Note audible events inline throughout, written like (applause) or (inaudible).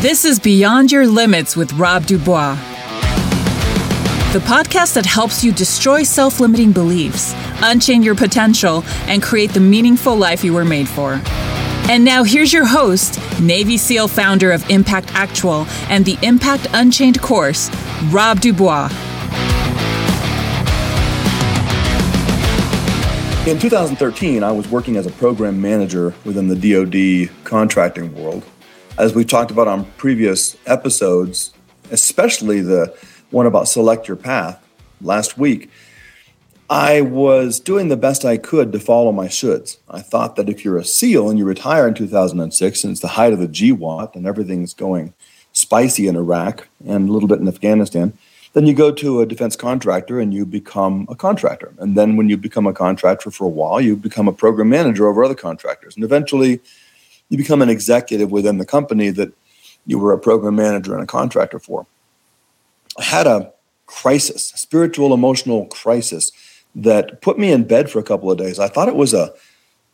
This is Beyond Your Limits with Rob Dubois, the podcast that helps you destroy self limiting beliefs, unchain your potential, and create the meaningful life you were made for. And now here's your host, Navy SEAL founder of Impact Actual and the Impact Unchained course, Rob Dubois. In 2013, I was working as a program manager within the DoD contracting world as we talked about on previous episodes, especially the one about select your path last week, I was doing the best I could to follow my shoulds. I thought that if you're a SEAL and you retire in 2006, and it's the height of the GWOT and everything's going spicy in Iraq and a little bit in Afghanistan, then you go to a defense contractor and you become a contractor. And then when you become a contractor for a while, you become a program manager over other contractors. And eventually, you become an executive within the company that you were a program manager and a contractor for. I had a crisis, spiritual, emotional crisis that put me in bed for a couple of days. I thought it was a,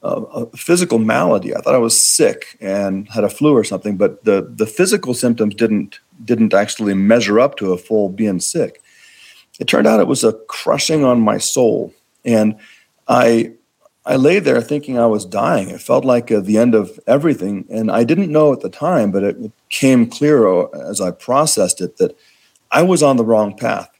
a, a, physical malady. I thought I was sick and had a flu or something, but the, the physical symptoms didn't didn't actually measure up to a full being sick. It turned out it was a crushing on my soul, and I I lay there thinking I was dying. It felt like uh, the end of everything. And I didn't know at the time, but it came clear uh, as I processed it that I was on the wrong path.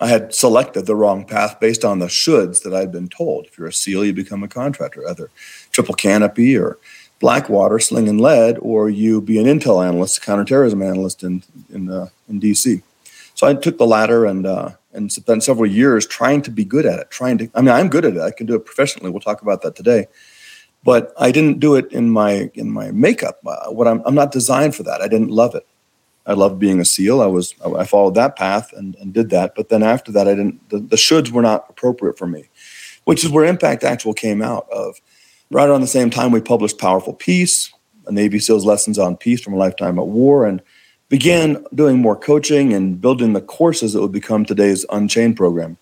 I had selected the wrong path based on the shoulds that I'd been told. If you're a SEAL, you become a contractor, either triple canopy or Blackwater, sling and lead, or you be an intel analyst, counterterrorism analyst in in, uh, in DC. So I took the latter and uh, and spent several years trying to be good at it, trying to, I mean, I'm good at it. I can do it professionally. We'll talk about that today. But I didn't do it in my in my makeup. Uh, what I'm, I'm not designed for that. I didn't love it. I loved being a SEAL. I was I followed that path and, and did that. But then after that, I didn't. The, the shoulds were not appropriate for me, which is where Impact Actual came out of. Right around the same time, we published Powerful Peace, a Navy SEALs lessons on peace from a lifetime at war, and began doing more coaching and building the courses that would become today's Unchained program.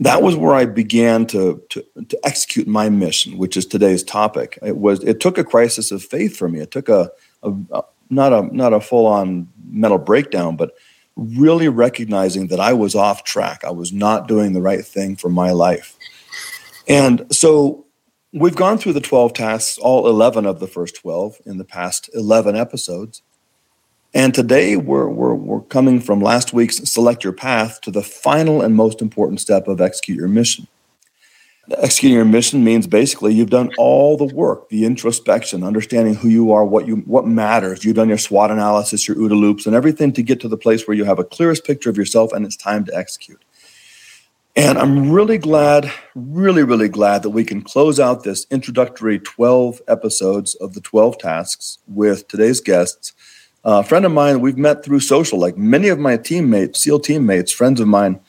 That was where I began to, to, to execute my mission, which is today's topic. It was it took a crisis of faith for me. It took a, a, a not a not a full on mental breakdown, but really recognizing that I was off track. I was not doing the right thing for my life. And so we've gone through the 12 tasks, all 11 of the first 12 in the past 11 episodes. And today we're, we're, we're coming from last week's select your path to the final and most important step of execute your mission. Executing your mission means basically you've done all the work, the introspection, understanding who you are, what you what matters. You've done your SWOT analysis, your OODA loops, and everything to get to the place where you have a clearest picture of yourself and it's time to execute. And I'm really glad, really, really glad that we can close out this introductory 12 episodes of the 12 tasks with today's guests a friend of mine we've met through social, like many of my teammates, SEAL teammates, friends of mine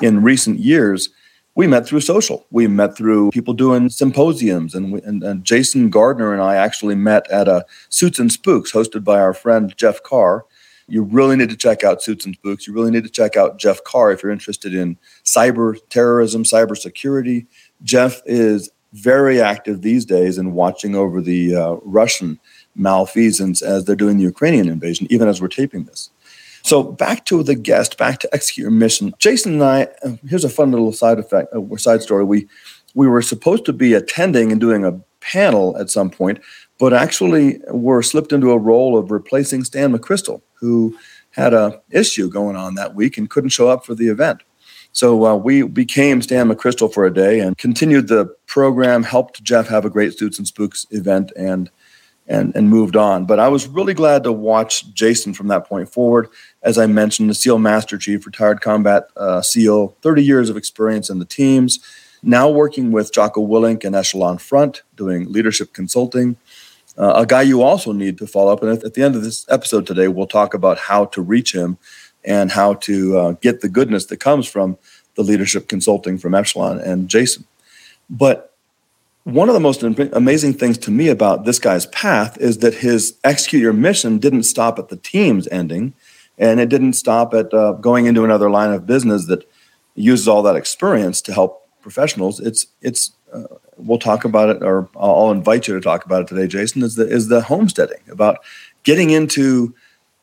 in recent years, we met through social. We met through people doing symposiums, and, we, and, and Jason Gardner and I actually met at a Suits and Spooks hosted by our friend Jeff Carr. You really need to check out Suits and Spooks. You really need to check out Jeff Carr if you're interested in cyber terrorism, cyber security. Jeff is very active these days in watching over the uh, Russian malfeasance as they're doing the Ukrainian invasion, even as we're taping this. So back to the guest, back to execute your mission. Jason and I, uh, here's a fun little side effect, uh, side story. We we were supposed to be attending and doing a panel at some point, but actually were slipped into a role of replacing Stan McChrystal, who had a issue going on that week and couldn't show up for the event. So uh, we became Stan McChrystal for a day and continued the program, helped Jeff have a great Suits and Spooks event, and and, and moved on. But I was really glad to watch Jason from that point forward. As I mentioned, the SEAL Master Chief, retired combat uh, SEAL, 30 years of experience in the teams, now working with Jocko Willink and Echelon Front, doing leadership consulting. Uh, a guy you also need to follow up. And at, at, the end of this episode today, we'll talk about how to reach him and how to uh, get the goodness that comes from the leadership consulting from Echelon and Jason. But one of the most amazing things to me about this guy's path is that his execute your mission didn't stop at the team's ending and it didn't stop at uh, going into another line of business that uses all that experience to help professionals. It's it's uh, we'll talk about it or I'll invite you to talk about it today Jason is the is the homesteading about getting into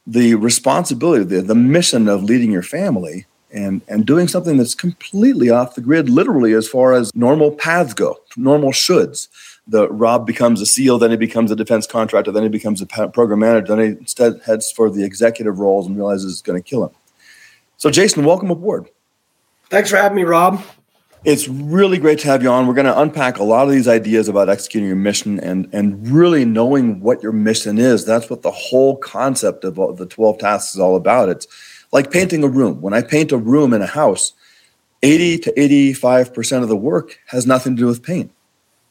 the responsibility, the, the mission of leading your family and, and doing something that's completely off the grid, literally, as far as normal paths go, normal shoulds. The Rob becomes a SEAL, then he becomes a defense contractor, then he becomes a program manager, then he instead heads for the executive roles and realizes it's going to kill him. So, Jason, welcome aboard. Thanks for having me, Rob. It's really great to have you on. We're going to unpack a lot of these ideas about executing your mission and and really knowing what your mission is. That's what the whole concept of the 12 tasks is all about. It's like painting a room. When I paint a room in a house, 80 to 85% of the work has nothing to do with paint.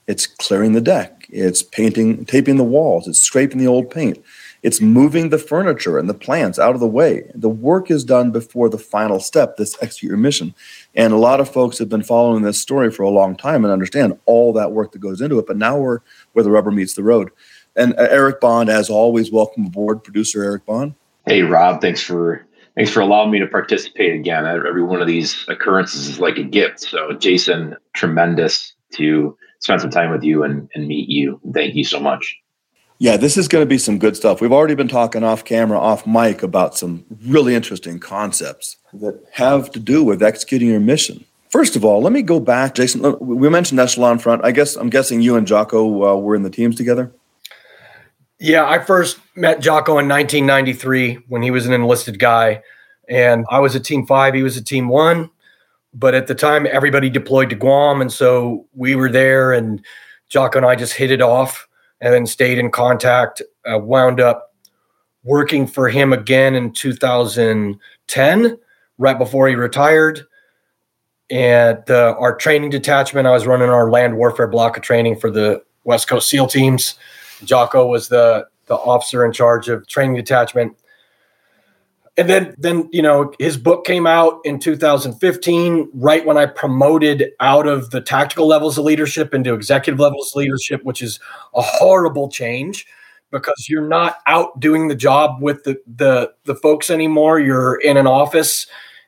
It's clearing the deck, it's painting, taping the walls, it's scraping the old paint. It's moving the furniture and the plants out of the way. The work is done before the final step, this execute your mission. And a lot of folks have been following this story for a long time and understand all that work that goes into it. But now we're where the rubber meets the road. And uh, Eric Bond, as always, welcome aboard, producer Eric Bond. Hey, Rob, thanks for thanks for allowing me to participate again. Every one of these occurrences is like a gift. So, Jason, tremendous to spend some time with you and, and meet you. Thank you so much. Yeah, this is going to be some good stuff. We've already been talking off camera, off mic about some really interesting concepts that have to do with executing your mission. First of all, let me go back, Jason. We mentioned Echelon Front. I guess I'm guessing you and Jocko uh, were in the teams together. Yeah, I first met Jocko in 1993 when he was an enlisted guy, and I was a team five. He was a team one, but at the time everybody deployed to Guam, and so we were there, and Jocko and I just hit it off and then stayed in contact. Uh, wound up working for him again in 2010, right before he retired. And uh, our training detachment, I was running our land warfare block of training for the West Coast SEAL teams. Jocko was the the officer in charge of training detachment. And then then you know his book came out in 2015 right when i promoted out of the tactical levels of leadership into executive levels of leadership which is a horrible change because you're not out doing the job with the the, the folks anymore. You're in an office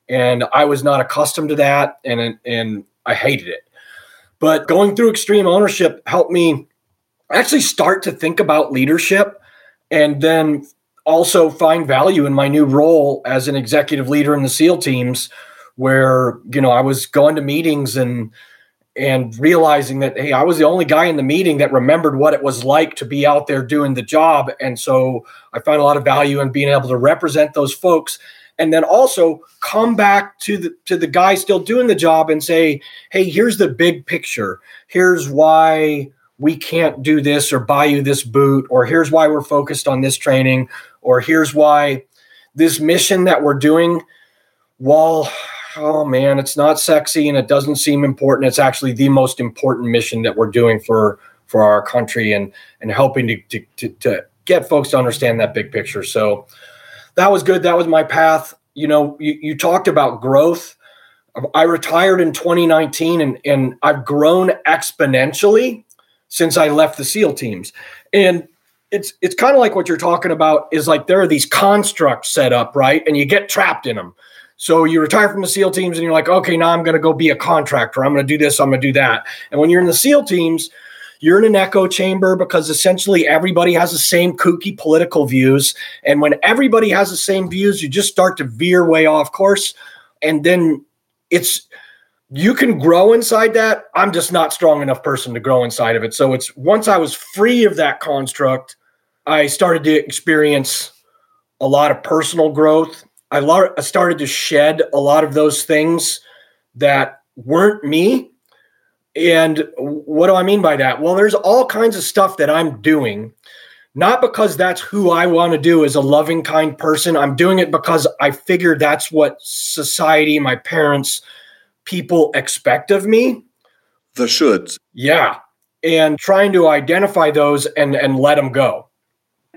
and i was not accustomed to that and and i hated it. But going through extreme ownership helped me actually start to think about leadership and then also find value in my new role as an executive leader in the SEAL teams, where you know I was going to meetings and and realizing that hey, I was the only guy in the meeting that remembered what it was like to be out there doing the job, and so I found a lot of value in being able to represent those folks. And then also come back to the to the guy still doing the job and say, "Hey, here's the big picture. Here's why we can't do this or buy you this boot or here's why we're focused on this training or here's why this mission that we're doing while oh man it's not sexy and it doesn't seem important it's actually the most important mission that we're doing for for our country and and helping to to, to, to get folks to understand that big picture. So that was good. That was my path. You know you, you talked about growth. I retired in 2019 and and i've grown exponentially since I left the SEAL teams. And it's it's kind of like what you're talking about is like there are these constructs set up, right? And you get trapped in them. So you retire from the SEAL teams and you're like, okay, now I'm going to go be a contractor. I'm going to do this. I'm going to do that. And when you're in the SEAL teams, you're in an echo chamber because essentially everybody has the same kooky political views. And when everybody has the same views, you just start to veer way off course. And then it's you can grow inside that. I'm just not strong enough person to grow inside of it. So it's once I was free of that construct, I started to experience a lot of personal growth. I, I started to shed a lot of those things that weren't me. And what do I mean by that? Well, there's all kinds of stuff that I'm doing, not because that's who I want to do as a loving, kind person. I'm doing it because I figure that's what society, my parents, people expect of me. The shoulds. Yeah. And trying to identify those and and let them go.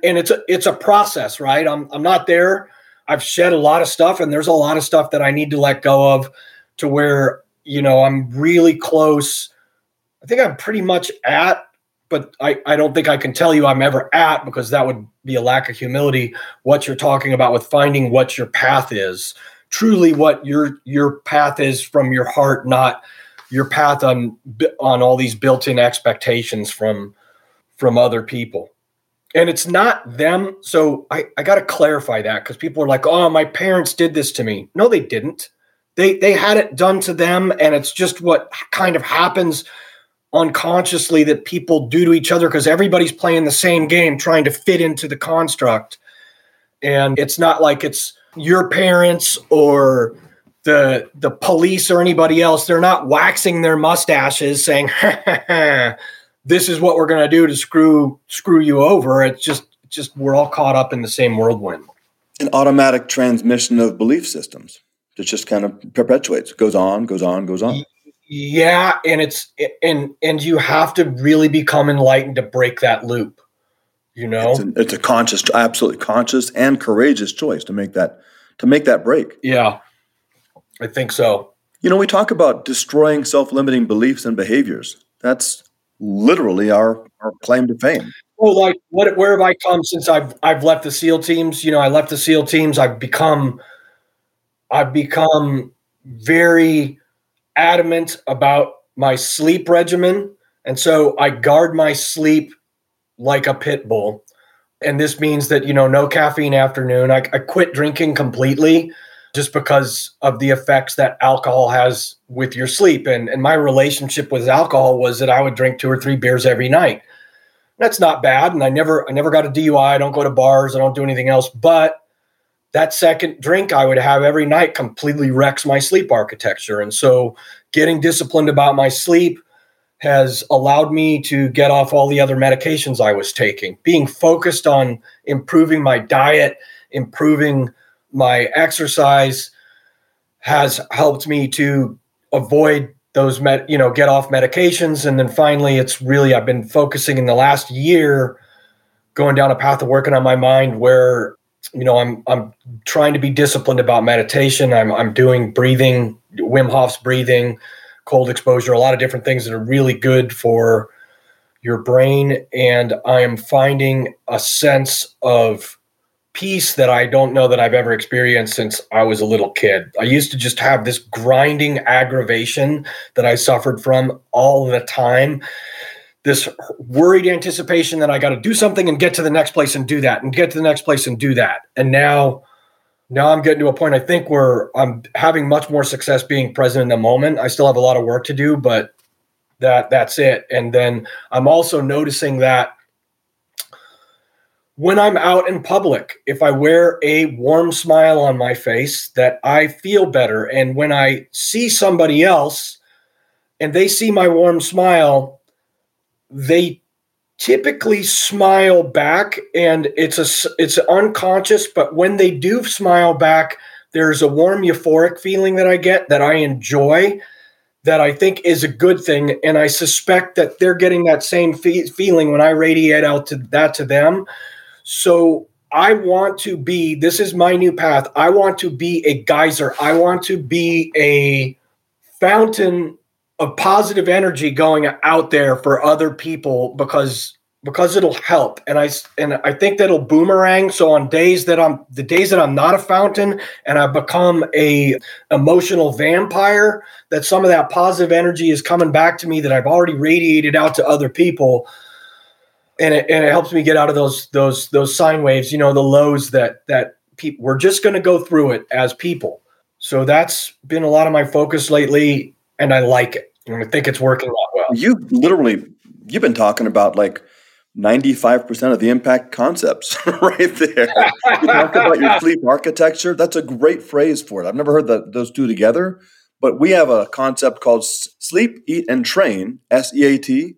And it's a it's a process, right? I'm I'm not there. I've shed a lot of stuff and there's a lot of stuff that I need to let go of to where, you know, I'm really close. I think I'm pretty much at, but I, I don't think I can tell you I'm ever at because that would be a lack of humility. What you're talking about with finding what your path is truly what your your path is from your heart, not your path on on all these built-in expectations from from other people. and it's not them. So I, I got to clarify that because people are like, oh, my parents did this to me. No, they didn't. They they had it done to them, and it's just what kind of happens unconsciously that people do to each other because everybody's playing the same game, trying to fit into the construct. And it's not like it's your parents or the the police or anybody else. They're not waxing their mustaches saying, (laughs) "This is what we're going to do to screw screw you over." It's just just we're all caught up in the same whirlwind. An automatic transmission of belief systems it just kind of perpetuates, goes on, goes on, goes on. Yeah, and it's and and you have to really become enlightened to break that loop. You know, it's a, it's a conscious, absolutely conscious and courageous choice to make that to make that break. Yeah, I think so. You know, we talk about destroying self-limiting beliefs and behaviors. That's literally our our claim to fame. Well, like what? Where have I come since I've I've left the SEAL teams? You know, I left the SEAL teams. I've become I've become very adamant about my sleep regimen. And so I guard my sleep like a pit bull. And this means that, you know, no caffeine afternoon. I, I quit drinking completely just because of the effects that alcohol has with your sleep. And, and my relationship with alcohol was that I would drink two or three beers every night. That's not bad. And I never, I never got a DUI. I don't go to bars. I don't do anything else. But that second drink I would have every night completely wrecks my sleep architecture. And so getting disciplined about my sleep has allowed me to get off all the other medications I was taking. Being focused on improving my diet, improving my exercise has helped me to avoid those med, you know, get off medications and then finally it's really I've been focusing in the last year going down a path of working on my mind where you know, I'm I'm trying to be disciplined about meditation. I'm I'm doing breathing, Wim Hof's breathing, cold exposure, a lot of different things that are really good for your brain. And I am finding a sense of peace that I don't know that I've ever experienced since I was a little kid. I used to just have this grinding aggravation that I suffered from all the time this worried anticipation that I got to do something and get to the next place and do that and get to the next place and do that. And now, now I'm getting to a point I think where I'm having much more success being present in the moment. I still have a lot of work to do, but that that's it. And then I'm also noticing that when I'm out in public, if I wear a warm smile on my face, that I feel better. And when I see somebody else and they see my warm smile, they typically smile back and it's a it's unconscious but when they do smile back there's a warm euphoric feeling that I get that I enjoy that I think is a good thing and I suspect that they're getting that same fe- feeling when I radiate out to that to them so I want to be this is my new path. I want to be a geyser. I want to be a fountain of positive energy going out there for other people because because it'll help. And i and i think that'll boomerang. So on days that i'm the days that i'm not a fountain and i become a emotional vampire that some of that positive energy is coming back to me that i've already radiated out to other people and it, and it helps me get out of those those those sine waves you know the lows that that people we're just going to go through it as people so that's been a lot of my focus lately and I like it. And I think it's working out well. You literally, you've been talking about like 95% of the impact concepts (laughs) right there. you talk about your sleep architecture. That's a great phrase for it. I've never heard that, those two together, but we have a concept called sleep, eat, and train, S E A T,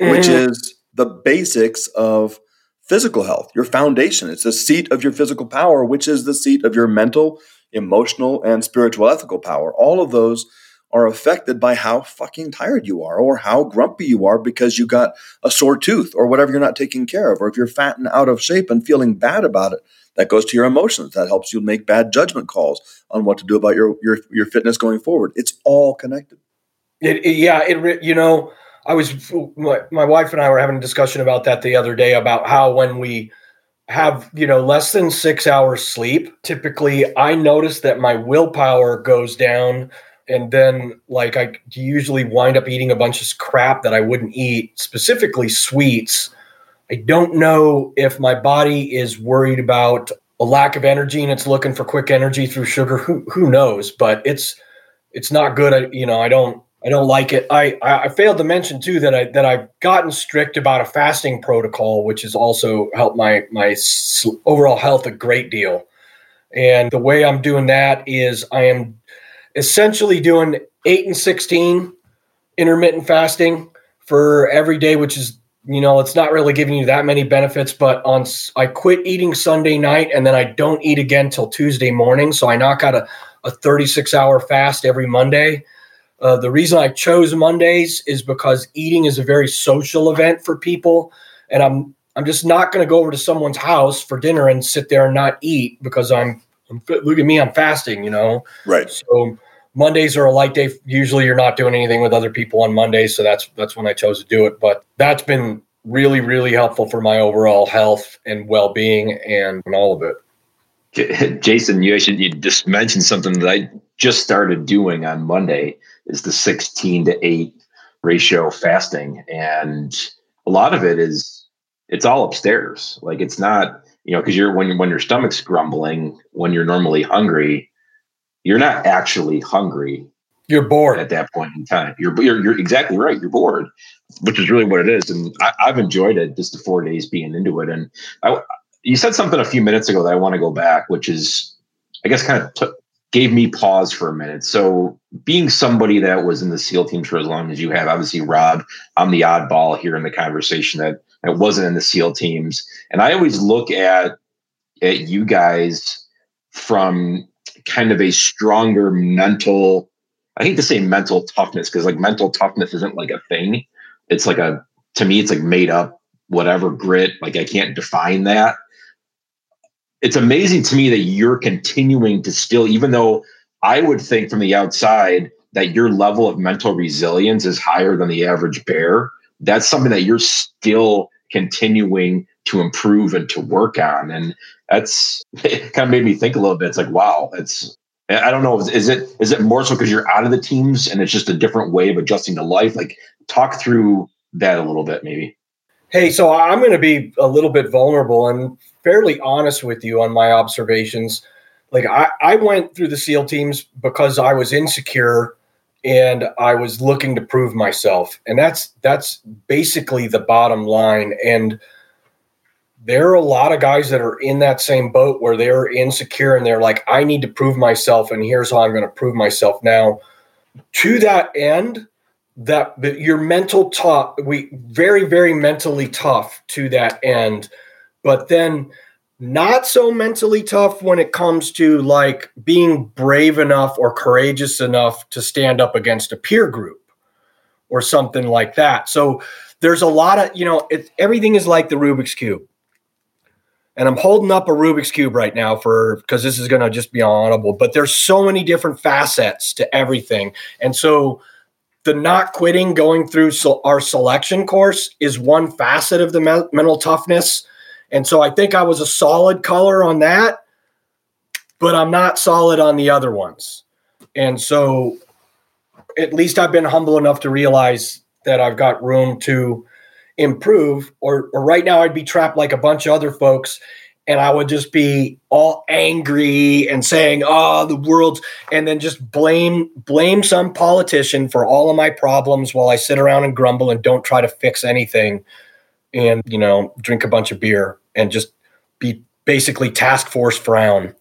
mm-hmm. which is the basics of physical health, your foundation. It's the seat of your physical power, which is the seat of your mental, emotional, and spiritual ethical power. All of those are affected by how fucking tired you are or how grumpy you are because you got a sore tooth or whatever you're not taking care of or if you're fat and out of shape and feeling bad about it that goes to your emotions that helps you make bad judgment calls on what to do about your your, your fitness going forward it's all connected it, it, yeah it you know i was my, my wife and i were having a discussion about that the other day about how when we have you know less than six hours sleep typically i notice that my willpower goes down and then like I usually wind up eating a bunch of crap that I wouldn't eat, specifically sweets. I don't know if my body is worried about a lack of energy and it's looking for quick energy through sugar. Who who knows? But it's it's not good. I, you know, I don't I don't like it. I, I failed to mention too that I that I've gotten strict about a fasting protocol, which has also helped my my overall health a great deal. And the way I'm doing that is I am essentially doing eight and sixteen intermittent fasting for every day, which is you know it's not really giving you that many benefits. But on I quit eating Sunday night and then I don't eat again till Tuesday morning, so I knock out a a 36 hour fast every Monday. Uh, the reason I chose Mondays is because eating is a very social event for people, and I'm I'm just not going to go over to someone's house for dinner and sit there and not eat because I'm, I'm look at me I'm fasting, you know. Right. So Mondays are a light day. Usually, you're not doing anything with other people on Mondays, so that's that's when I chose to do it. But that's been really really helpful for my overall health and well being and, and all of it. (laughs) Jason, you actually you just mentioned something that I just started doing on Monday is the 16 to 8 ratio fasting. And a lot of it is it's all upstairs. Like it's not, you know, because you're when when your stomach's grumbling, when you're normally hungry, you're not actually hungry. You're bored at that point in time. You're you're, you're exactly right. You're bored, which is really what it is. And I, have enjoyed it just the four days being into it. And I, you said something a few minutes ago that I want to go back, which is, I guess, kind of t- gave me pause for a minute. So, being somebody that was in the SEAL teams for as long as you have, obviously, Rob, I'm the oddball here in the conversation that that wasn't in the SEAL teams, and I always look at at you guys from kind of a stronger mental. I hate to say mental toughness because like mental toughness isn't like a thing. It's like a to me, it's like made up whatever grit. Like I can't define that it's amazing to me that you're continuing to still, even though I would think from the outside that your level of mental resilience is higher than the average bear. That's something that you're still continuing to improve and to work on. And that's kind of made me think a little bit. It's like, wow, it's I don't know. Is it is it more so because you're out of the teams and it's just a different way of adjusting to life? Like, talk through that a little bit, maybe. Hey, so I'm going to be a little bit vulnerable and fairly honest with you on my observations. Like I, I went through the SEAL teams because I was insecure and I was looking to prove myself. And that's that's basically the bottom line. And there are a lot of guys that are in that same boat where they're insecure and they're like, I need to prove myself, and here's how I'm going to prove myself. Now, to that end, that, that your mental tough we very very mentally tough to that end but then not so mentally tough when it comes to like being brave enough or courageous enough to stand up against a peer group or something like that. So there's a lot of you know it, everything is like the rubik's cube. And i'm holding up a rubik's cube right now for because this is going to just be audible but there's so many different facets to everything. And so the not quitting going through so our selection course is one facet of the me- mental toughness. And so I think I was a solid color on that, but I'm not solid on the other ones. And so at least I've been humble enough to realize that I've got room to improve or, or right now I'd be trapped like a bunch of other folks and I would just be all angry and saying, "Oh, the world's," and then just blame blame some politician for all of my problems while I sit around and grumble and don't try to fix anything, and you know, drink a bunch of beer and just be basically task force frown.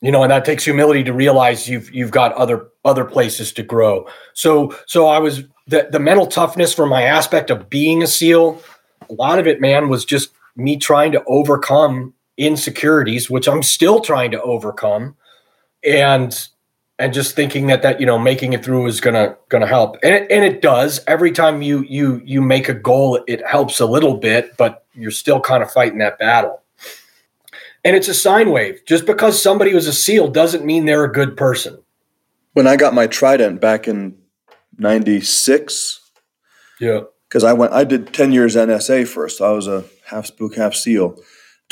You know, and that takes humility to realize you've you've got other other places to grow. So so I was the the mental toughness from my aspect of being a SEAL. A lot of it, man, was just me trying to overcome insecurities, which I'm still trying to overcome, and and just thinking that that you know making it through is gonna gonna help, and it, and it does. Every time you you you make a goal, it helps a little bit, but you're still kind of fighting that battle. And it's a sine wave. Just because somebody was a SEAL doesn't mean they're a good person. When I got my Trident back in '96, yeah, because I went, I did ten years NSA first. I was a half spook, half SEAL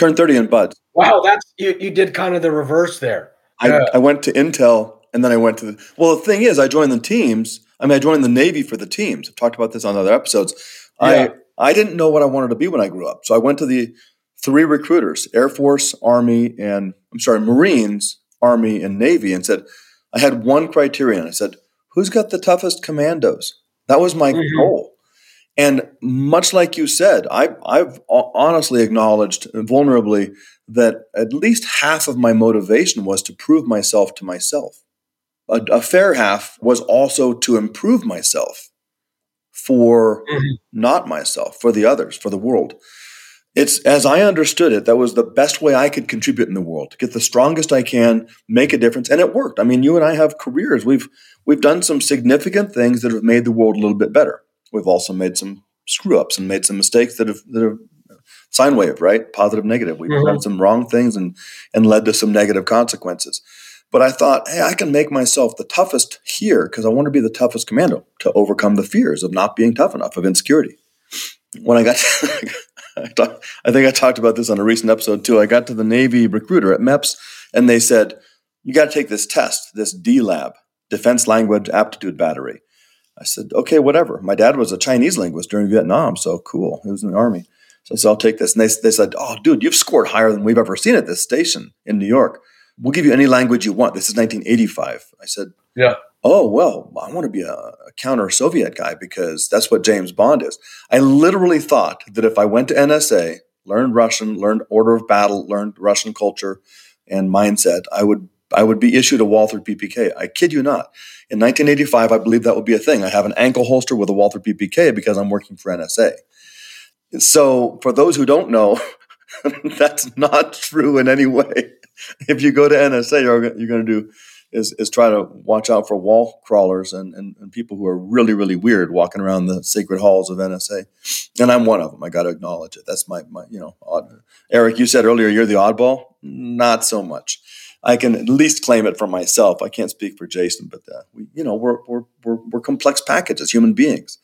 Turned 30 in BUD/S. Wow, that's you, you did kind of the reverse there. I, I went to Intel and then I went to the well, the thing is I joined the teams. I mean, I joined the Navy for the teams. I've talked about this on other episodes. Yeah. I didn't know what I wanted to be when I grew up. So I went to the three recruiters Air Force, Army, and I'm sorry, Marines, Army, and Navy, and said, I had one criterion. I said, Who's got the toughest commandos? That was my mm-hmm. goal. And much like you said, I, I've honestly acknowledged vulnerably that at least half of my motivation was to prove myself to myself. A, a fair half was also to improve myself for mm-hmm. not myself, for the others, for the world. It's as I understood it, that was the best way I could contribute in the world, to get the strongest I can, make a difference, and it worked. I mean, you and I have careers. We've we've done some significant things that have made the world a little bit better. We've also made some screw ups and made some mistakes that have that have sine wave, right? Positive, negative. We've mm-hmm. done some wrong things and and led to some negative consequences. But I thought, hey, I can make myself the toughest here because I want to be the toughest commando to overcome the fears of not being tough enough, of insecurity. When I got, to, (laughs) I, talk, I think I talked about this on a recent episode too. I got to the Navy recruiter at MEPS, and they said, "You got to take this test, this DLAB, Defense Language Aptitude Battery." I said, "Okay, whatever." My dad was a Chinese linguist during Vietnam, so cool. He was in the army. So I said, I'll take this. And they, they said, Oh, dude, you've scored higher than we've ever seen at this station in New York. We'll give you any language you want. This is 1985. I said, Yeah. Oh, well, I want to be a, a counter Soviet guy because that's what James Bond is. I literally thought that if I went to NSA, learned Russian, learned order of battle, learned Russian culture and mindset, I would I would be issued a Walther PPK. I kid you not. In 1985, I believe that would be a thing. I have an ankle holster with a Walther PPK because I'm working for NSA. So, for those who don't know, (laughs) that's not true in any way. (laughs) If you go to NSA, you're, you're going to do is, is try to watch out for wall crawlers and, and, and, people who are really, really weird walking around the sacred halls of NSA. And I'm one of them. I got to acknowledge it. That's my, my you know, odd. Eric, you said earlier you're the oddball. Not so much. I can at least claim it for myself. I can't speak for Jason, but uh, we, you know, we're, we're, we're, we're complex packages, human beings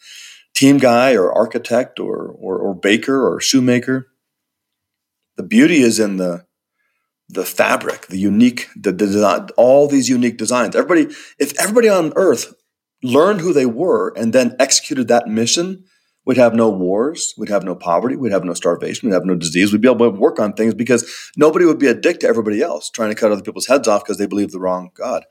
team guy or architect or, or, or baker or shoemaker. The beauty is in the the fabric, the unique, the, the all these unique designs. Everybody, if everybody on Earth learned who they were and then executed that mission, we'd have no wars, we'd have no poverty, we'd have no starvation, we'd have no disease. We'd be able to work on things because nobody would be a dick to everybody else, trying to cut other people's heads off because they believe the wrong God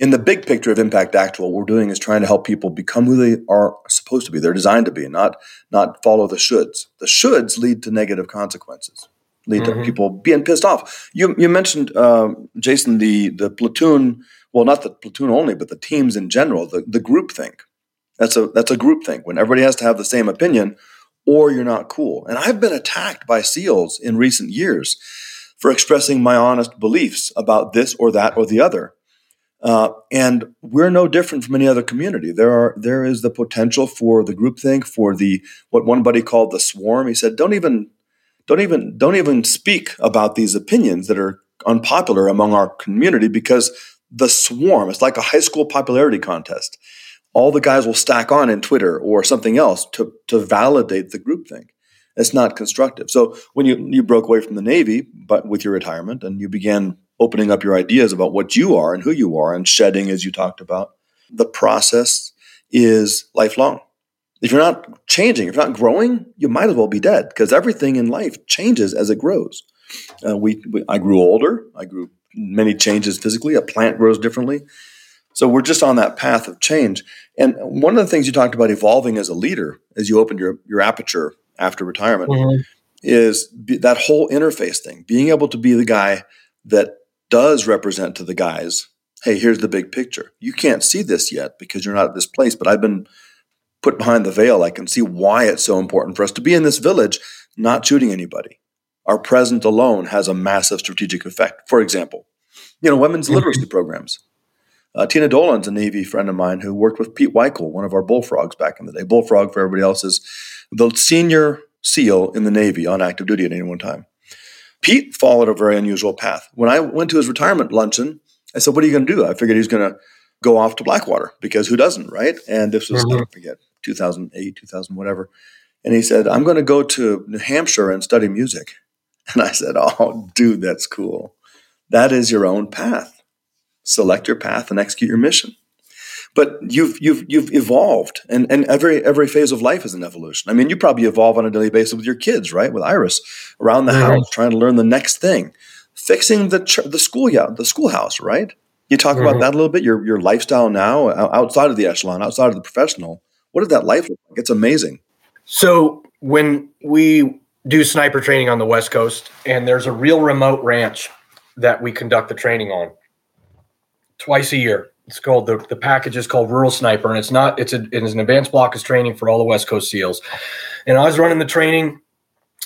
in the big picture of Impact Actual, what we're doing is trying to help people become who they are supposed to be. They're designed to be, not not follow the shoulds. The shoulds lead to negative consequences, lead mm-hmm. to people being pissed off. You you mentioned um, Jason the the platoon. Well, not the platoon only, but the teams in general. The the group think. That's a that's a group think when everybody has to have the same opinion, or you're not cool. And I've been attacked by SEALs in recent years for expressing my honest beliefs about this or that or the other uh, and we're no different from any other community. There are there is the potential for the groupthink, for the what one buddy called the swarm. He said, "Don't even, don't even, don't even speak about these opinions that are unpopular among our community because the swarm. It's like a high school popularity contest. All the guys will stack on in Twitter or something else to to validate the groupthink. It's not constructive. So when you you broke away from the Navy, but with your retirement, and you began opening up your ideas about what you are and who you are and shedding, as you talked about. The process is lifelong. If you're not changing, if you're not growing, you might as well be dead because everything in life changes as it grows. Uh, we, we, I grew older. I grew many changes physically. A plant grows differently. So we're just on that path of change. And one of the things you talked about evolving as a leader as you opened your, your aperture after retirement mm-hmm. is be, that whole interface thing, being able to be the guy that does represent to the guys hey, here's the big picture. You can't see this yet because you're not at this place, but I've been put behind the veil. I can see why it's so important for us to be in this village, not shooting anybody. Our presence alone has a massive strategic effect. For example, you know, women's mm-hmm. literacy programs. Uh, Tina Dolan's a Navy friend of mine who worked with Pete Wikul, one of our bullfrogs back in the day. Bullfrog, for everybody else, is the senior SEAL in the Navy on active duty at any one time. Pete followed a very unusual path. When I went to his retirement luncheon, I said, What are you going to do? I figured he was going to go off to Blackwater because who doesn't, right? And this was, mm-hmm. I forget, 2008, 2000, whatever. And he said, I'm going to go to New Hampshire and study music. (laughs) And I said, Oh, dude, that's cool. That is your own path. Select your path and execute your mission. but you've you've you've evolved, and and every every phase of life is an evolution. I mean, you probably evolve on a daily basis with your kids, right? With Iris around the mm-hmm. house, trying to learn the next thing, fixing the ch- the school yeah the schoolhouse, right? You talk mm-hmm. about that a little bit. Your your lifestyle now outside of the echelon, outside of the professional. What did that life look like? It's amazing. So when we do sniper training on the West Coast, and there's a real remote ranch that we conduct the training on twice a year. It's called the, the package is called Rural Sniper, and it's not it's a it's an advanced block of training for all the West Coast SEALs. And I was running the training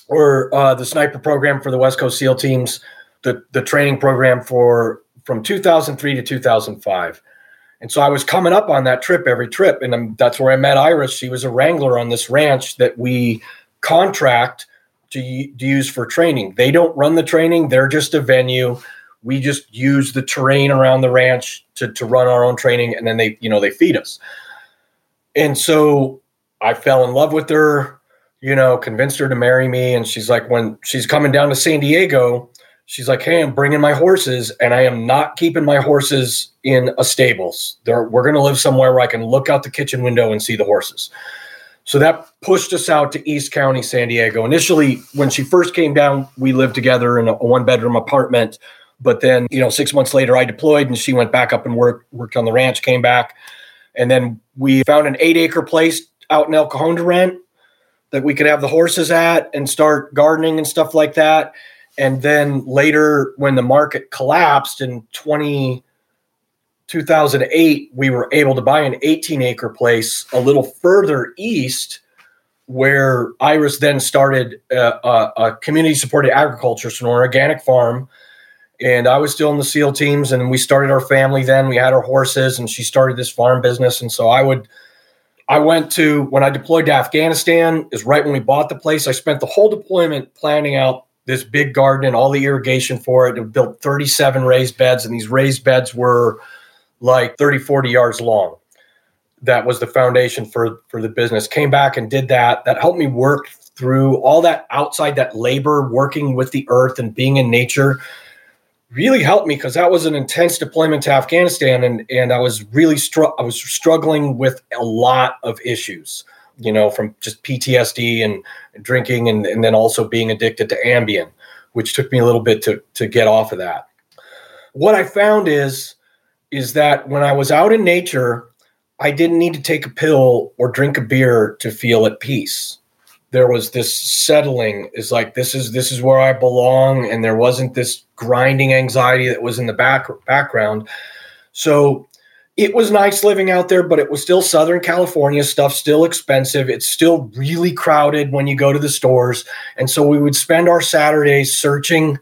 or uh, the sniper program for the West Coast SEAL teams, the the training program for from 2003 to 2005. And so I was coming up on that trip every trip, and that's where I met Iris. She was a wrangler on this ranch that we contract to, to use for training. They don't run the training; they're just a venue we just use the terrain around the ranch to, to run our own training and then they you know they feed us and so i fell in love with her you know convinced her to marry me and she's like when she's coming down to san diego she's like hey i'm bringing my horses and i am not keeping my horses in a stables. They're, we're going to live somewhere where i can look out the kitchen window and see the horses. So that pushed us out to east county san diego. Initially when she first came down we lived together in a one bedroom apartment. But then, you know, six months later, I deployed and she went back up and worked worked on the ranch, came back, and then we found an eight acre place out in El Cajon to rent that we could have the horses at and start gardening and stuff like that. And then later, when the market collapsed in 20, 2008, we were able to buy an 18 acre place a little further east where Iris then started uh, uh, a, a, a community supported agriculture, so an organic farm and I was still in the SEAL teams, and we started our family. Then we had our horses, and she started this farm business. And so I would, I went to when I deployed to Afghanistan. Is right when we bought the place. I spent the whole deployment planning out this big garden and all the irrigation for it. It built 37 raised beds, and these raised beds were like 30, 40 yards long. That was the foundation for for the business. Came back and did that. That helped me work through all that outside that labor, working with the earth and being in nature really helped me because that was an intense deployment to Afghanistan, and and I was really str- I was struggling with a lot of issues, you know, from just PTSD and, drinking, and and then also being addicted to Ambien, which took me a little bit to to get off of that. What I found is is that when I was out in nature, I didn't need to take a pill or drink a beer to feel at peace there was this settling is like this is this is where I belong and there wasn't this grinding anxiety that was in the back background so it was nice living out there but it was still southern california stuff still expensive it's still really crowded when you go to the stores and so we would spend our saturdays searching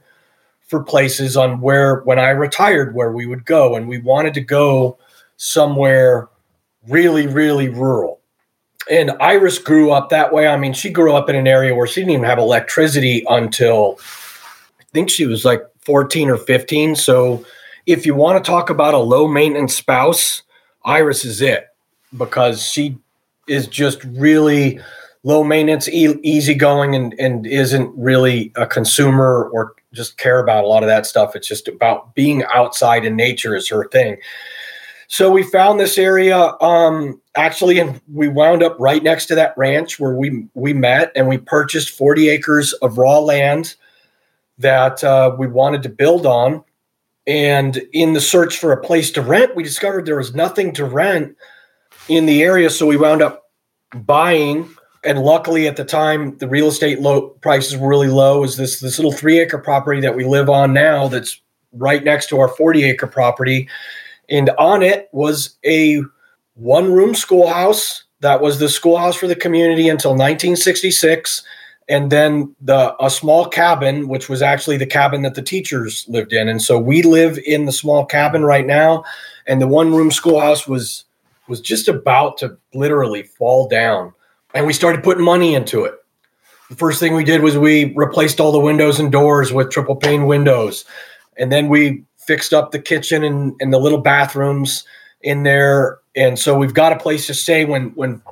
for places on where when i retired where we would go and we wanted to go somewhere really really rural and Iris grew up that way. I mean, she grew up in an area where she didn't even have electricity until I think she was like 14 or 15. So if you want to talk about a low maintenance spouse, Iris is it because she is just really low maintenance, e- easygoing, and, and isn't really a consumer or just care about a lot of that stuff. It's just about being outside in nature is her thing. So we found this area um, actually, and we wound up right next to that ranch where we we met, and we purchased 40 acres of raw land that uh, we wanted to build on. And in the search for a place to rent, we discovered there was nothing to rent in the area, so we wound up buying. And luckily, at the time, the real estate low prices were really low. Is this this little three acre property that we live on now? That's right next to our 40 acre property and on it was a one room schoolhouse that was the schoolhouse for the community until 1966 and then the a small cabin which was actually the cabin that the teachers lived in and so we live in the small cabin right now and the one room schoolhouse was was just about to literally fall down and we started putting money into it the first thing we did was we replaced all the windows and doors with triple pane windows and then we fixed up the kitchen and, and the little bathrooms in there. And so we've got a place to stay when when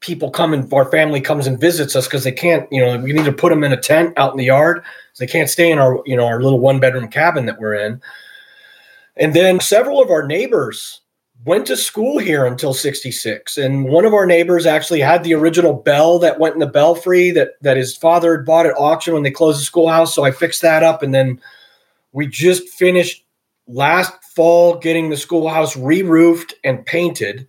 people come and our family comes and visits us because they can't, you know, we need to put them in a tent out in the yard. So they can't stay in our, you know, our little one bedroom cabin that we're in. And then several of our neighbors went to school here until 66 and one of our neighbors actually had the original bell that went in the belfry that that his father had bought at auction when they closed the schoolhouse so i fixed that up and then we just finished last fall getting the schoolhouse re-roofed and painted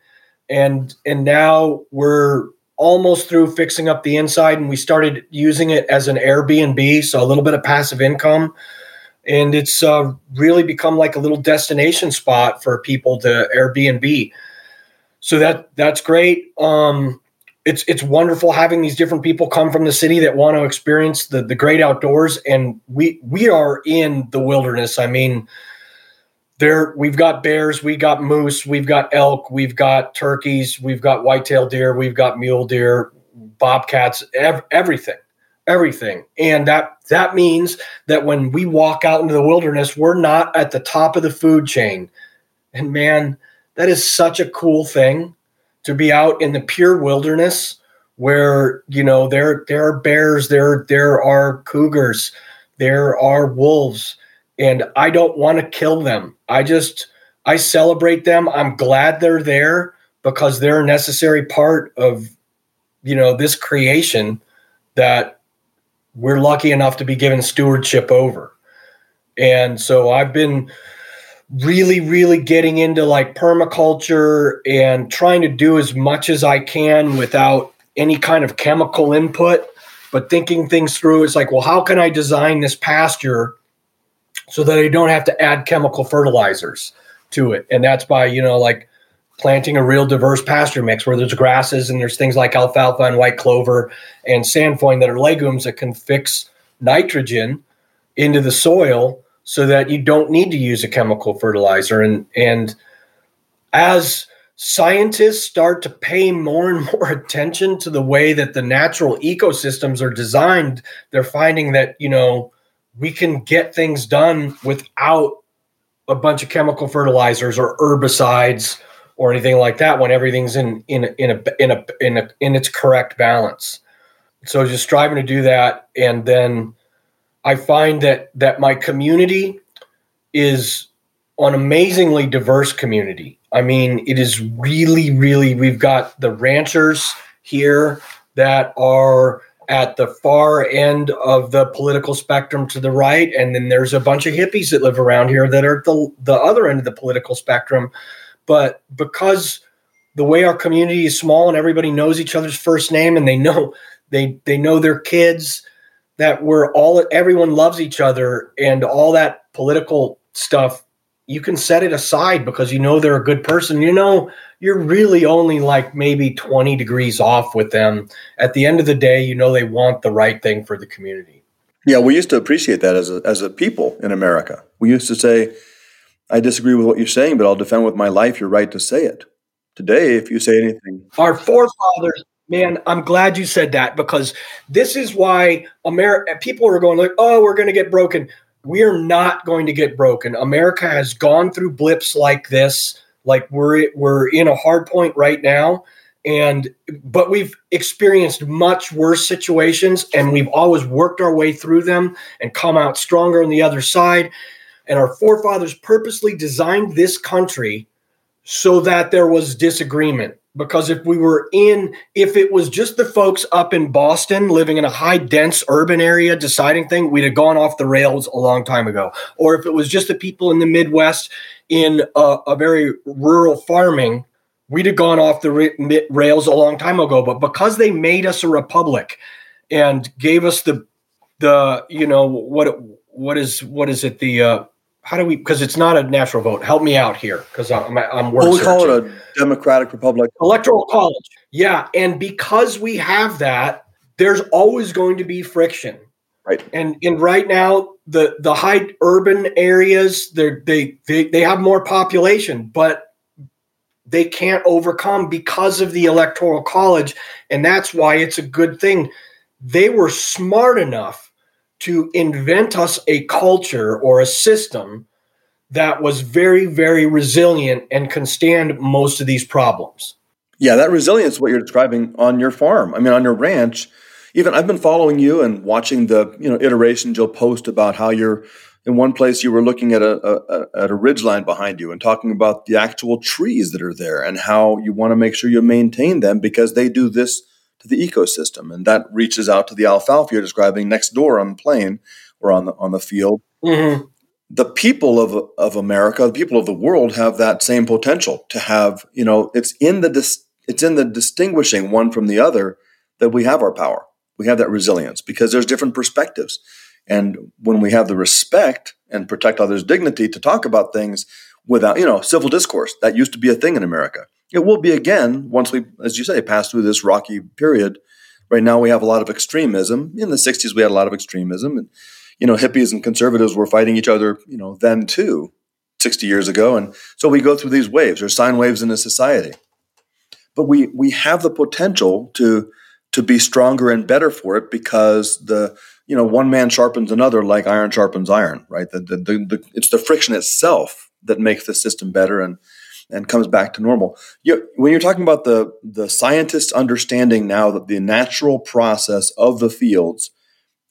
and and now we're almost through fixing up the inside and we started using it as an airbnb so a little bit of passive income and it's uh, really become like a little destination spot for people to Airbnb. So that that's great. Um, it's it's wonderful having these different people come from the city that want to experience the the great outdoors, and we we are in the wilderness. I mean, there we've got bears, we got moose, we've got elk, we've got turkeys, we've got whitetail deer, we've got mule deer, bobcats, ev- everything everything. And that that means that when we walk out into the wilderness, we're not at the top of the food chain. And man, that is such a cool thing to be out in the pure wilderness where, you know, there there are bears, there there are cougars, there are wolves, and I don't want to kill them. I just I celebrate them. I'm glad they're there because they're a necessary part of you know this creation that we're lucky enough to be given stewardship over. And so I've been really, really getting into like permaculture and trying to do as much as I can without any kind of chemical input, but thinking things through. It's like, well, how can I design this pasture so that I don't have to add chemical fertilizers to it? And that's by, you know, like planting a real diverse pasture mix where there's grasses and there's things like alfalfa and white clover and sainfoin that are legumes that can fix nitrogen into the soil so that you don't need to use a chemical fertilizer and and as scientists start to pay more and (laughs) more attention to the way that the natural ecosystems are designed they're finding that you know we can get things done without a bunch of chemical fertilizers or herbicides or anything like that when everything's in in in a in a in a in its correct balance. So just striving to do that, and then I find that that my community is an amazingly diverse community. I mean, it is really, really. We've got the ranchers here that are at the far end of the political spectrum to the right, and then there's a bunch of hippies that live around here that are at the the other end of the political spectrum. But because the way our community is small and everybody knows each other's first name and they know (laughs) they they know their kids that we're all everyone loves each other and all that political stuff you can set it aside because you know they're a good person. You know you're really only like maybe 20 degrees off with them. At the end of the day you know they want the right thing for the community. Yeah we used to appreciate that as a, as a people in america. We used to say I disagree with what you're saying, but I'll defend with my life your right to say it. Today, if you say anything, our forefathers, man, I'm glad you said that because this is why America people are going like, oh, we're going to get broken. We're not going to get broken. America has gone through blips like this. Like we're we're in a hard point right now, and but we've experienced much worse situations, and we've always worked our way through them and come out stronger on the other side and our forefathers purposely designed this country so that there was disagreement. Because if we were in, if it was just the folks up in Boston living in a high dense urban area deciding thing we'd have gone off the rails a long time ago. Or if it was just the people in the Midwest in a, a very rural farming, we'd have gone off the rails a long time ago. But because they made us a republic and gave us the, the, you know, what, what is, what is it? The, uh, how do we because it's not a natural vote. Help me out here because i'm i'm well, we call it a democratic republic. Electoral college. Yeah and because we have that there's always going to be friction. Right. And and right now the the high urban areas they they they they have more population but they can't overcome because of the electoral college and that's why it's a good thing. They were smart enough to invent us a culture or a system that was very, very resilient and can stand most of these problems. Yeah, that resilience what you're describing on your farm. I mean, on your ranch, even I've been following you and watching the you know iterations you'll post about how you're in one place you were looking at a, a, at a ridge line behind you and talking about the actual trees that are there and how you want to make sure you maintain them because they do this to the ecosystem and that reaches out to the alfalfa you're describing next door on the plain or on the on the field. Mm-hmm. The people of of America, the people of the world, have that same potential to have. You know, it's in the dis- it's in the distinguishing one from the other that we have our power. We have that resilience because there's different perspectives. And when we have the respect and protect others' dignity to talk about things without, you know, civil discourse, that used to be a thing in America. It will be again once we, as you say, pass through this rocky period. Right now, we have a lot of extremism. In the 60s, we had a lot of extremism. And, you know, hippies and conservatives were fighting each other, you know, then too, 60 years ago. And so we go through these waves, or sine waves in a society. But we, we have the potential to, to be stronger and better for it because the you know one man sharpens another like iron sharpens iron right the, the, the, the it's the friction itself that makes the system better and and comes back to normal you, when you're talking about the the scientists understanding now that the natural process of the fields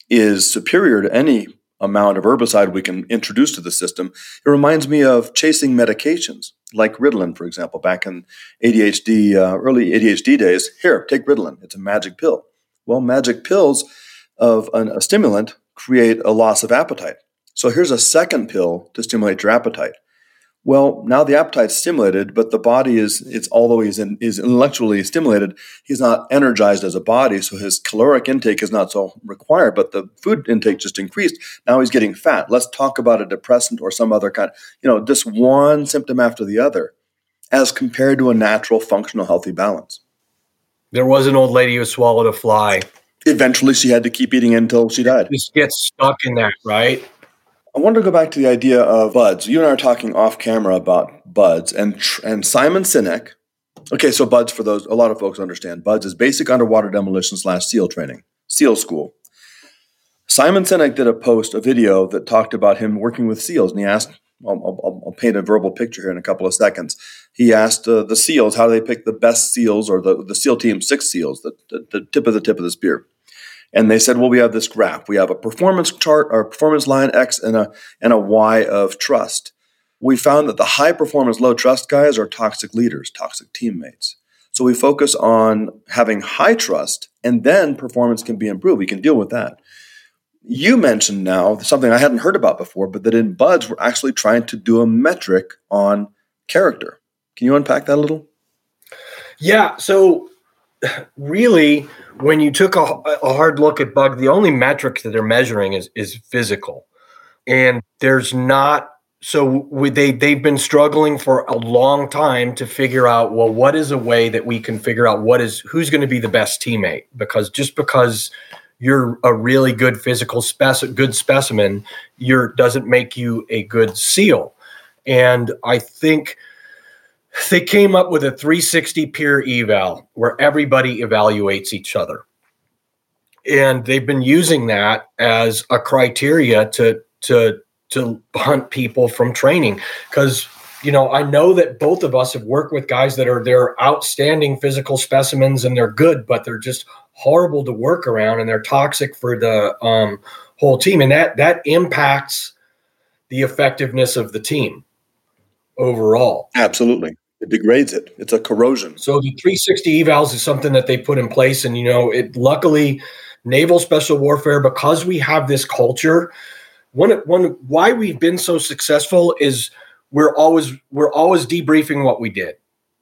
is superior to any amount of herbicide we can introduce to the system it reminds me of chasing medications like ritalin for example back in adhd uh, early adhd days here take ritalin it's a magic pill well magic pills of an, a stimulant create a loss of appetite. So here's a second pill to stimulate your appetite. Well, now the appetite's stimulated, but the body is it's although he's in, is intellectually stimulated, he's not energized as a body, so his caloric intake is not so required, but the food intake just increased. Now he's getting fat. Let's talk about a depressant or some other kind, you know, just one symptom after the other, as compared to a natural, functional, healthy balance. There was an old lady who swallowed a fly eventually she had to keep eating until she died. Just get stuck in that, right? I want to go back to the idea of buds. You and I are talking off camera about buds, and and Simon Sinek. Okay, so buds for those a lot of folks understand. Buds is basic underwater demolition slash SEAL training, SEAL school. Simon Sinek did a post, a video that talked about him working with SEALs, and he asked. I'll, I'll, I'll paint a verbal picture here in a couple of seconds. He asked uh, the SEALs how do they pick the best SEALs or the, the SEAL team six SEALs, the, the, the tip of the tip of the spear. And they said, well, we have this graph. We have a performance chart or performance line X and a, and a Y of trust. We found that the high performance, low trust guys are toxic leaders, toxic teammates. So we focus on having high trust and then performance can be improved. We can deal with that. You mentioned now something I hadn't heard about before, but that in Buds, we're actually trying to do a metric on character. Can you unpack that a little? Yeah. So (sighs) really, when you took a, a, hard look at buds, the only metric that they're measuring is is physical, and there's not. So they they've been struggling for a long time to figure out well what is a way that we can figure out what is who's going to be the best teammate because just because you're a really good physical spec good specimen you're doesn't make you a good seal and I think they came up with a 360 peer eval where everybody evaluates each other. And they've been using that as a criteria to to to hunt people from training because you know I know that both of us have worked with guys that are they're outstanding physical specimens and they're good but they're just horrible to work around and they're toxic for the um, whole team and that that impacts the effectiveness of the team overall. Absolutely. It degrades it. It's a corrosion. So the 360 evals is something that they put in place, and you know, it luckily naval special warfare because we have this culture. One, one, why we've been so successful is we're always we're always debriefing what we did.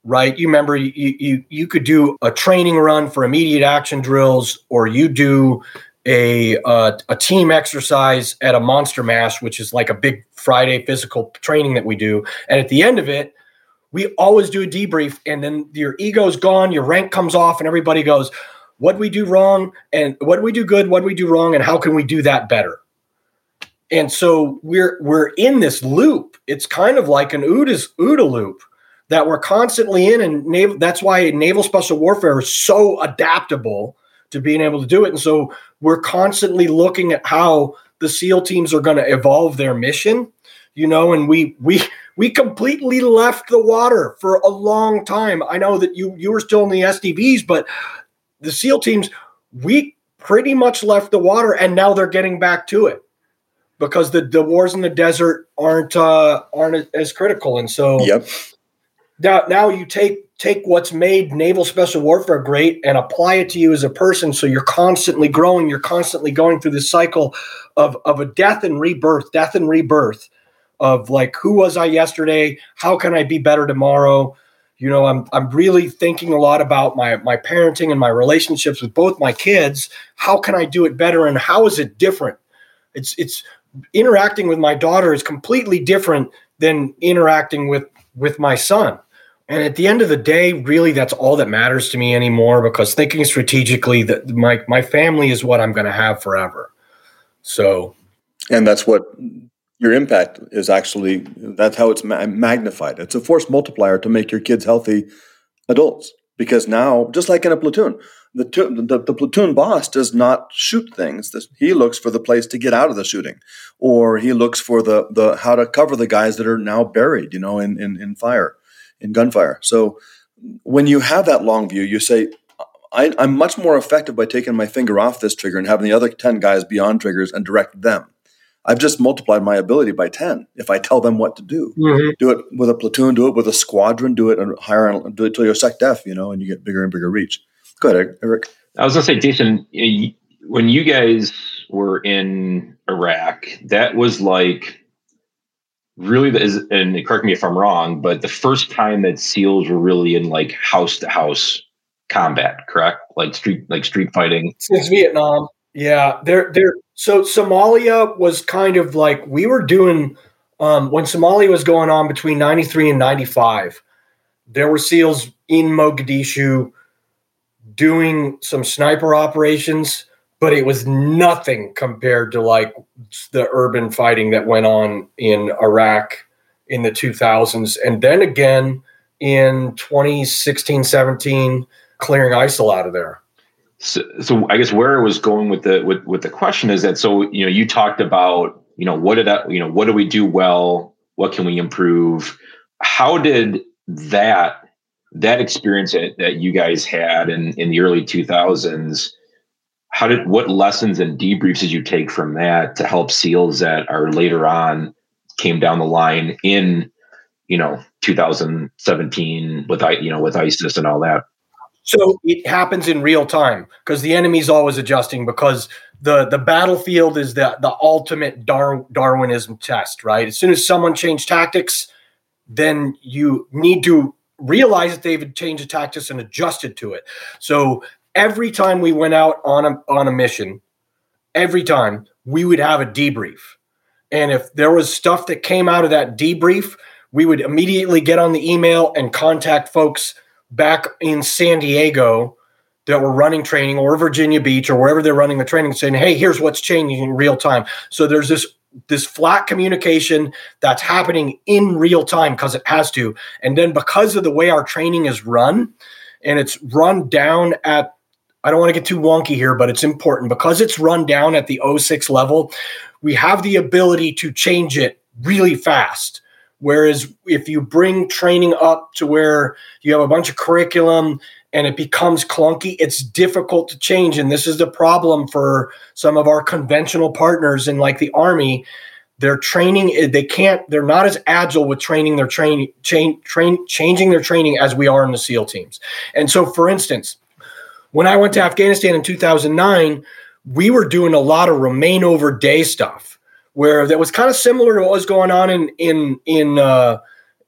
Right? You remember you you you could do a training run for immediate action drills, or you do a uh, a team exercise at a monster mash, which is like a big Friday physical training that we do, and at the end of it we always do a debrief and then your ego's gone, your rank comes off, and everybody goes, What we do wrong? And what we do good? What we do wrong? And how can we do that better? And so we're we're in this loop. It's kind of like an OODA, OODA loop that we're constantly in, and naval, that's why naval special warfare is so adaptable to being able to do it. And so we're constantly looking at how the SEAL teams are going to evolve their mission, you know, and we we we completely left the water for a long time. I know that you you were still in the SDVs, but the SEAL teams, we pretty much left the water and now they're getting back to it because the, the wars in the desert aren't uh, aren't as critical. And so yep. now now you take take what's made naval special warfare great and apply it to you as a person so you're constantly growing you're constantly going through this cycle of of a death and rebirth death and rebirth of like who was i yesterday? How can i be better tomorrow? You know i'm i'm really thinking a lot about my my parenting and my relationships with both my kids. How can i do it better and how is it different? It's it's interacting with my daughter is completely different than interacting with with my son. And at the end of the day, really, that's all that matters to me anymore because thinking strategically that my, my family is what I'm going to have forever. So, and that's what your impact is actually, that's how it's ma- magnified. It's a force multiplier to make your kids healthy adults because now, just like in a platoon, the, the, the, platoon boss does not shoot things. He looks for the place to get out of the shooting, or he looks for the, the how to cover the guys that are now buried, you know, in, in, in fire in gunfire. So when you have that long view, you say, I, am much more effective by taking my finger off this trigger and having the other 10 guys be on triggers and direct them. I've just multiplied my ability by 10 if I tell them what to do. Mm-hmm. Do it with a platoon, do it with a squadron, do it and hire, do it till you're sec def, you know, and you get bigger and bigger reach. Go ahead, Eric. I was going to say, Jason, when you guys were in Iraq, that was like really is and correct me if i'm wrong but the first time that seals were really in like house to house combat correct like street like street fighting since vietnam yeah they're they're so somalia was kind of like we were doing um, when somalia was going on between 93 and 95 there were seals in mogadishu doing some sniper operations but it was nothing compared to like the urban fighting that went on in Iraq in the 2000s and then again in 2016 17 clearing ISIL out of there. So, so I guess where I was going with the with, with the question is that so you know you talked about you know what did that you know what do we do well? What can we improve? How did that that experience that, that you guys had in in the early 2000s how did what lessons and debriefs did you take from that to help seals that are later on came down the line in you know 2017 with i you know with isis and all that so it happens in real time because the enemy's always adjusting because the the battlefield is the the ultimate Dar- darwinism test right as soon as someone changed tactics then you need to realize that they've changed the tactics and adjusted to it so every time we went out on a on a mission, every time we would have a debrief. And if there was stuff that came out of that debrief, we would immediately get on the email and contact folks back in San Diego that were running training or Virginia Beach or wherever they're running the training saying, "Hey, here's what's changing in real time." So there's this this flat communication that's happening in real time because it has to. And then because of the way our training is run and it's run down at I don't want to get too wonky here, but it's important because it's run down at the 06 level. We have the ability to change it really fast. Whereas if you bring training up to where you have a bunch of curriculum and it becomes clunky, it's difficult to change. And this is the problem for some of our conventional partners in like the Army. Their training, eh, they can't, they're not as agile with training their training, chain, train, changing their training as we are in the SEAL teams. And so, for instance, when I went to Afghanistan in 2009, we were doing a lot of remain over day stuff where that was kind of similar to what was going on in in in uh,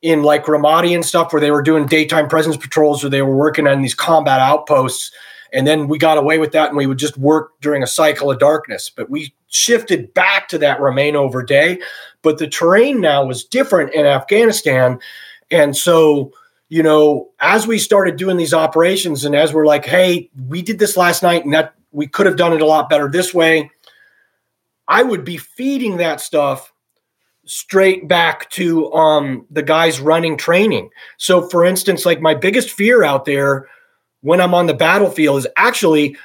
in like Ramadi and stuff, where they were doing daytime presence patrols or they were working on these combat outposts. And then we got away with that and we would just work during a cycle of darkness. But we shifted back to that remain over day. But the terrain now was different in Afghanistan. And so you know, as we started doing these operations and as we're like, hey, we did this last night and that we could have done it a lot better this way, I would be feeding that stuff straight back to um, the guys running training. So, for instance, like my biggest fear out there when I'm on the battlefield is actually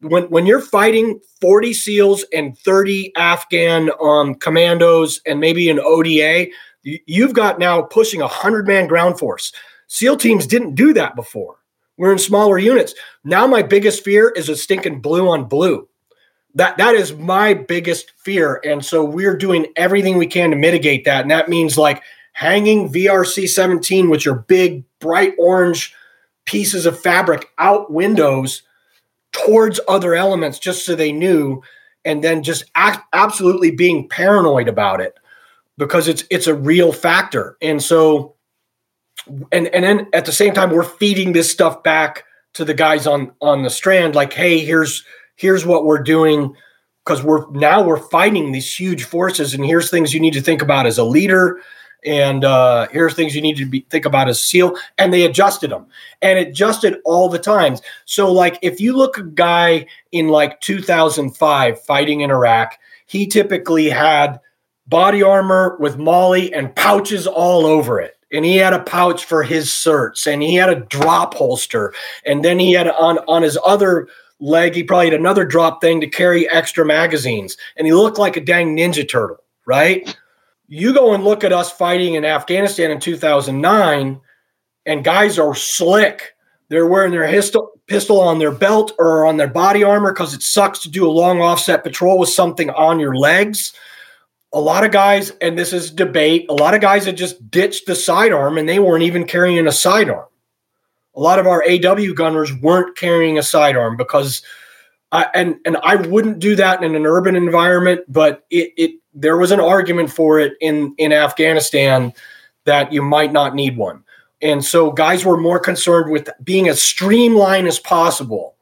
when when you're fighting 40 SEALs and 30 Afghan um, commandos and maybe an ODA, you've got now pushing a hundred man ground force. SEAL teams didn't do that before. We're in smaller units. Now my biggest fear is a stinking blue on blue. That that is my biggest fear. And so we're doing everything we can to mitigate that. And that means like hanging VS-17 with your big bright orange pieces of fabric out windows towards other elements just so they knew and then just act, absolutely being paranoid about it because it's it's a real factor. And so and and then at the same time we're feeding this stuff back to the guys on on the strand like hey here's here's what we're doing because we're now we're fighting these huge forces and here's things you need to think about as a leader and uh, here's things you need to be, think about as a SEAL. And they adjusted them and adjusted all the times. So, like, if you look a guy in like 2005 fighting in Iraq, he typically had body armor with MOLLE and pouches all over it. And he had a pouch for his certs and he had a drop holster. And then he had on, on his other leg, he probably had another drop thing to carry extra magazines. And he looked like a dang Ninja Turtle, right? You go and look at us fighting in Afghanistan in 2009, and guys are slick. They're wearing their pistol, pistol on their belt or on their body armor because it sucks to do a long offset patrol with something on your legs. A lot of guys, and this is debate, a lot of guys had just ditched the sidearm and they weren't even carrying a sidearm a lot of our AW gunners weren't carrying a sidearm because I, and and I wouldn't do that in an urban environment, but it, it there was an argument for it in in Afghanistan that you might not need one, and so guys were more concerned with being as streamlined as possible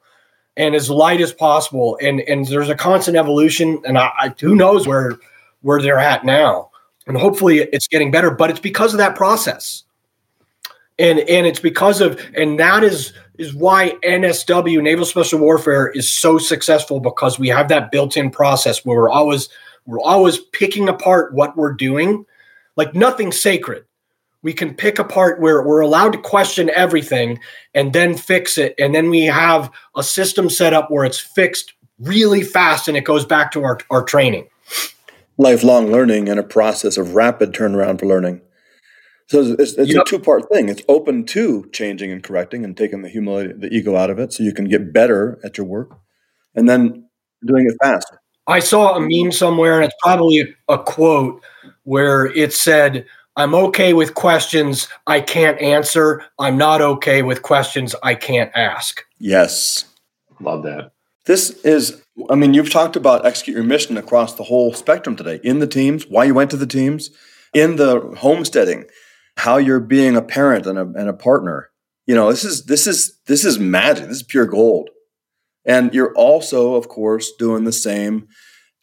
and as light as possible, and and there's a constant evolution, and I, I who knows where where they're at now, and hopefully it's getting better, but it's because of that process and and it's because of and that is is why NSW Naval Special Warfare is so successful because we have that built-in process where we're always we're always picking apart what we're doing. Like nothing sacred. We can pick apart where we're allowed to question everything and then fix it. And then we have a system set up where it's fixed really fast and it goes back to our, our training. Lifelong learning and a process of rapid turnaround for learning so it's, it's yep. a two part thing. It's open to changing and correcting and taking the humility, the ego out of it, so you can get better at your work, and then doing it fast. I saw a meme somewhere, and it's probably a quote where it said, "I'm okay with questions I can't answer. I'm not okay with questions I can't ask." Yes, love that. This is, I mean, you've talked about execute your mission across the whole spectrum today in the teams, why you went to the teams, in the homesteading how you're being a parent and a, and a partner. You know, this is this is this is magic. This is pure gold. And you're also, of course, doing the same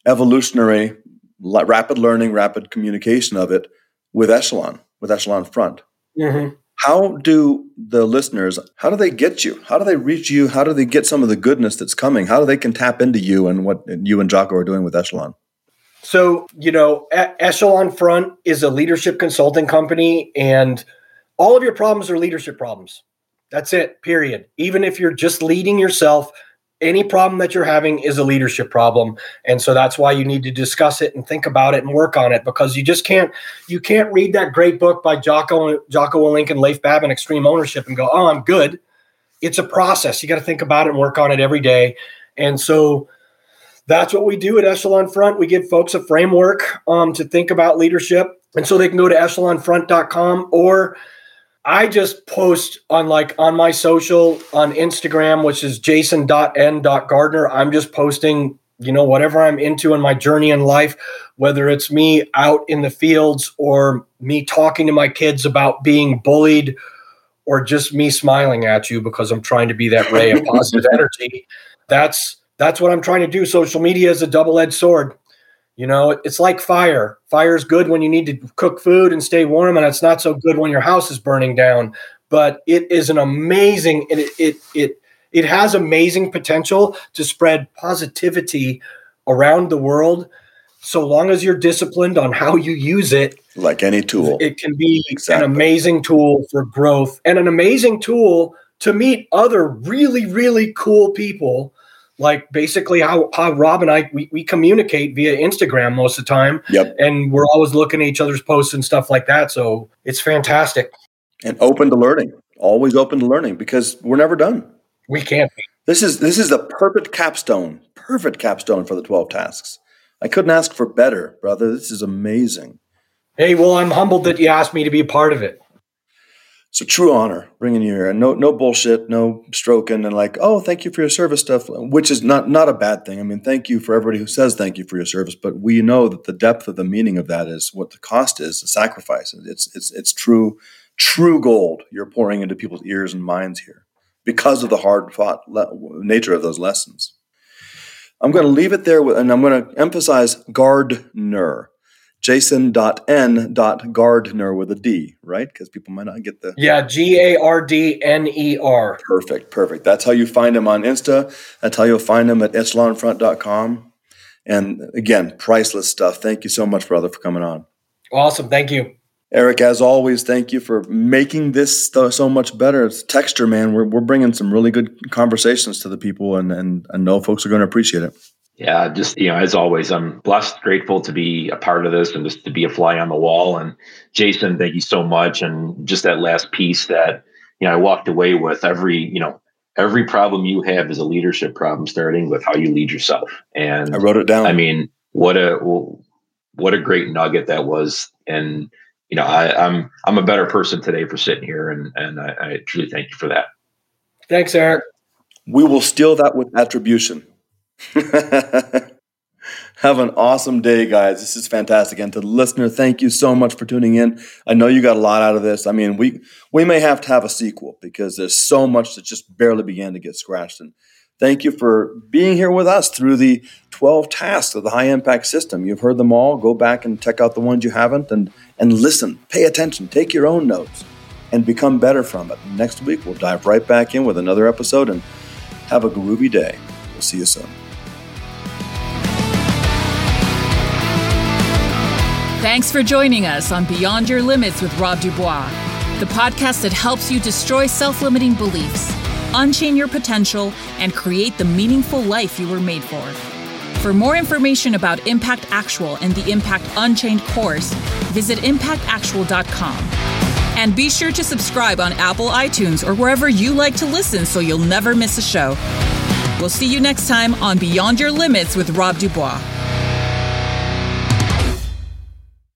evolutionary, rapid learning, rapid communication of it with Echelon, with Echelon Front. Mm-hmm. How do the listeners? How do they get you? How do they reach you? How do they get some of the goodness that's coming? How do they can tap into you and what you and Jocko are doing with Echelon? So, you know, Echelon Front is a leadership consulting company, and all of your problems are leadership problems. That's it, period. Even if you're just leading yourself, any problem that you're having is a leadership problem and so that's why you need to discuss it and think about it and work on it because you just can't you can't read that great book by jocko jocko willink and leif babin extreme ownership and go oh i'm good it's a process you got to think about it and work on it every day and so that's what we do at Echelon Front. We give folks a framework um, to think about leadership. And so they can go to echelonfront.com or I just post on like on my social on Instagram, which is jason.n.gardner. I'm just posting, you know, whatever I'm into in my journey in life, whether it's me out in the fields or me talking to my kids about being bullied or just me smiling at you because I'm trying to be that ray of (laughs) positive energy. That's that's what I'm trying to do. Social media is a double edged sword. You know, it's like fire. Fire is good when you need to cook food and stay warm, and it's not so good when your house is burning down. But it is an amazing, it, it, it, it has amazing potential to spread positivity around the world so long as you're disciplined on how you use it like any tool it can be exactly. an amazing tool for growth and an amazing tool to meet other really really cool people like basically how, how Rob and I we, we communicate via Instagram most of the time. Yep. And we're always looking at each other's posts and stuff like that. So it's fantastic. And open to learning. Always open to learning because we're never done. We can't be. This is this is the perfect capstone, perfect capstone for the 12 tasks. I couldn't ask for better, brother. This is amazing. Hey, well, I'm humbled that you asked me to be a part of it. So true honor, bringing you here, and no no bullshit, no stroking, and like, oh, thank you for your service stuff, which is not not a bad thing. I mean, thank you for everybody who says thank you for your service, but we know that the depth of the meaning of that is what the cost is, the sacrifice. It's it's it's true true gold you're pouring into people's ears and minds here because of the hard fought le- nature of those lessons. I'm going to leave it there, with, and I'm going to emphasize Gardner jason.n.gardner with a D, right? Because people might not get the. Yeah, G A R D N E R. Perfect, perfect. That's how you find him on Insta. That's how you'll find him at echelonfront.com. And again, priceless stuff. Thank you so much, brother, for coming on. Awesome. Thank you. Eric, as always, thank you for making this so much better. It's texture, man. We're, we're bringing some really good conversations to the people, and, and I know folks are going to appreciate it. Yeah, just you know, as always, I'm blessed, grateful to be a part of this and just to be a fly on the wall. And Jason, thank you so much. And just that last piece that you know, I walked away with every you know, every problem you have is a leadership problem, starting with how you lead yourself. And I wrote it down. I mean, what a what a great nugget that was. And you know, I, am I'm, I'm a better person today for sitting here, and and I, I truly thank you for that. Thanks, Eric. We will steal that with attribution. (laughs) Have an awesome day, guys. This is fantastic. And to the listener, thank you so much for tuning in. I know you got a lot out of this. I mean, we we may have to have a sequel because there's so much that just barely began to get scratched. And thank you for being here with us through the 12 tasks of the high impact system. You've heard them all. Go back and check out the ones you haven't and and listen, pay attention, take your own notes and become better from it. Next week we'll dive right back in with another episode and have a groovy day. We'll see you soon. Thanks for joining us on Beyond Your Limits with Rob Dubois, the podcast that helps you destroy self limiting beliefs, unchain your potential, and create the meaningful life you were made for. For more information about Impact Actual and the Impact Unchained course, visit impactactual.com. And be sure to subscribe on Apple iTunes or wherever you like to listen so you'll never miss a show. We'll see you next time on Beyond Your Limits with Rob Dubois.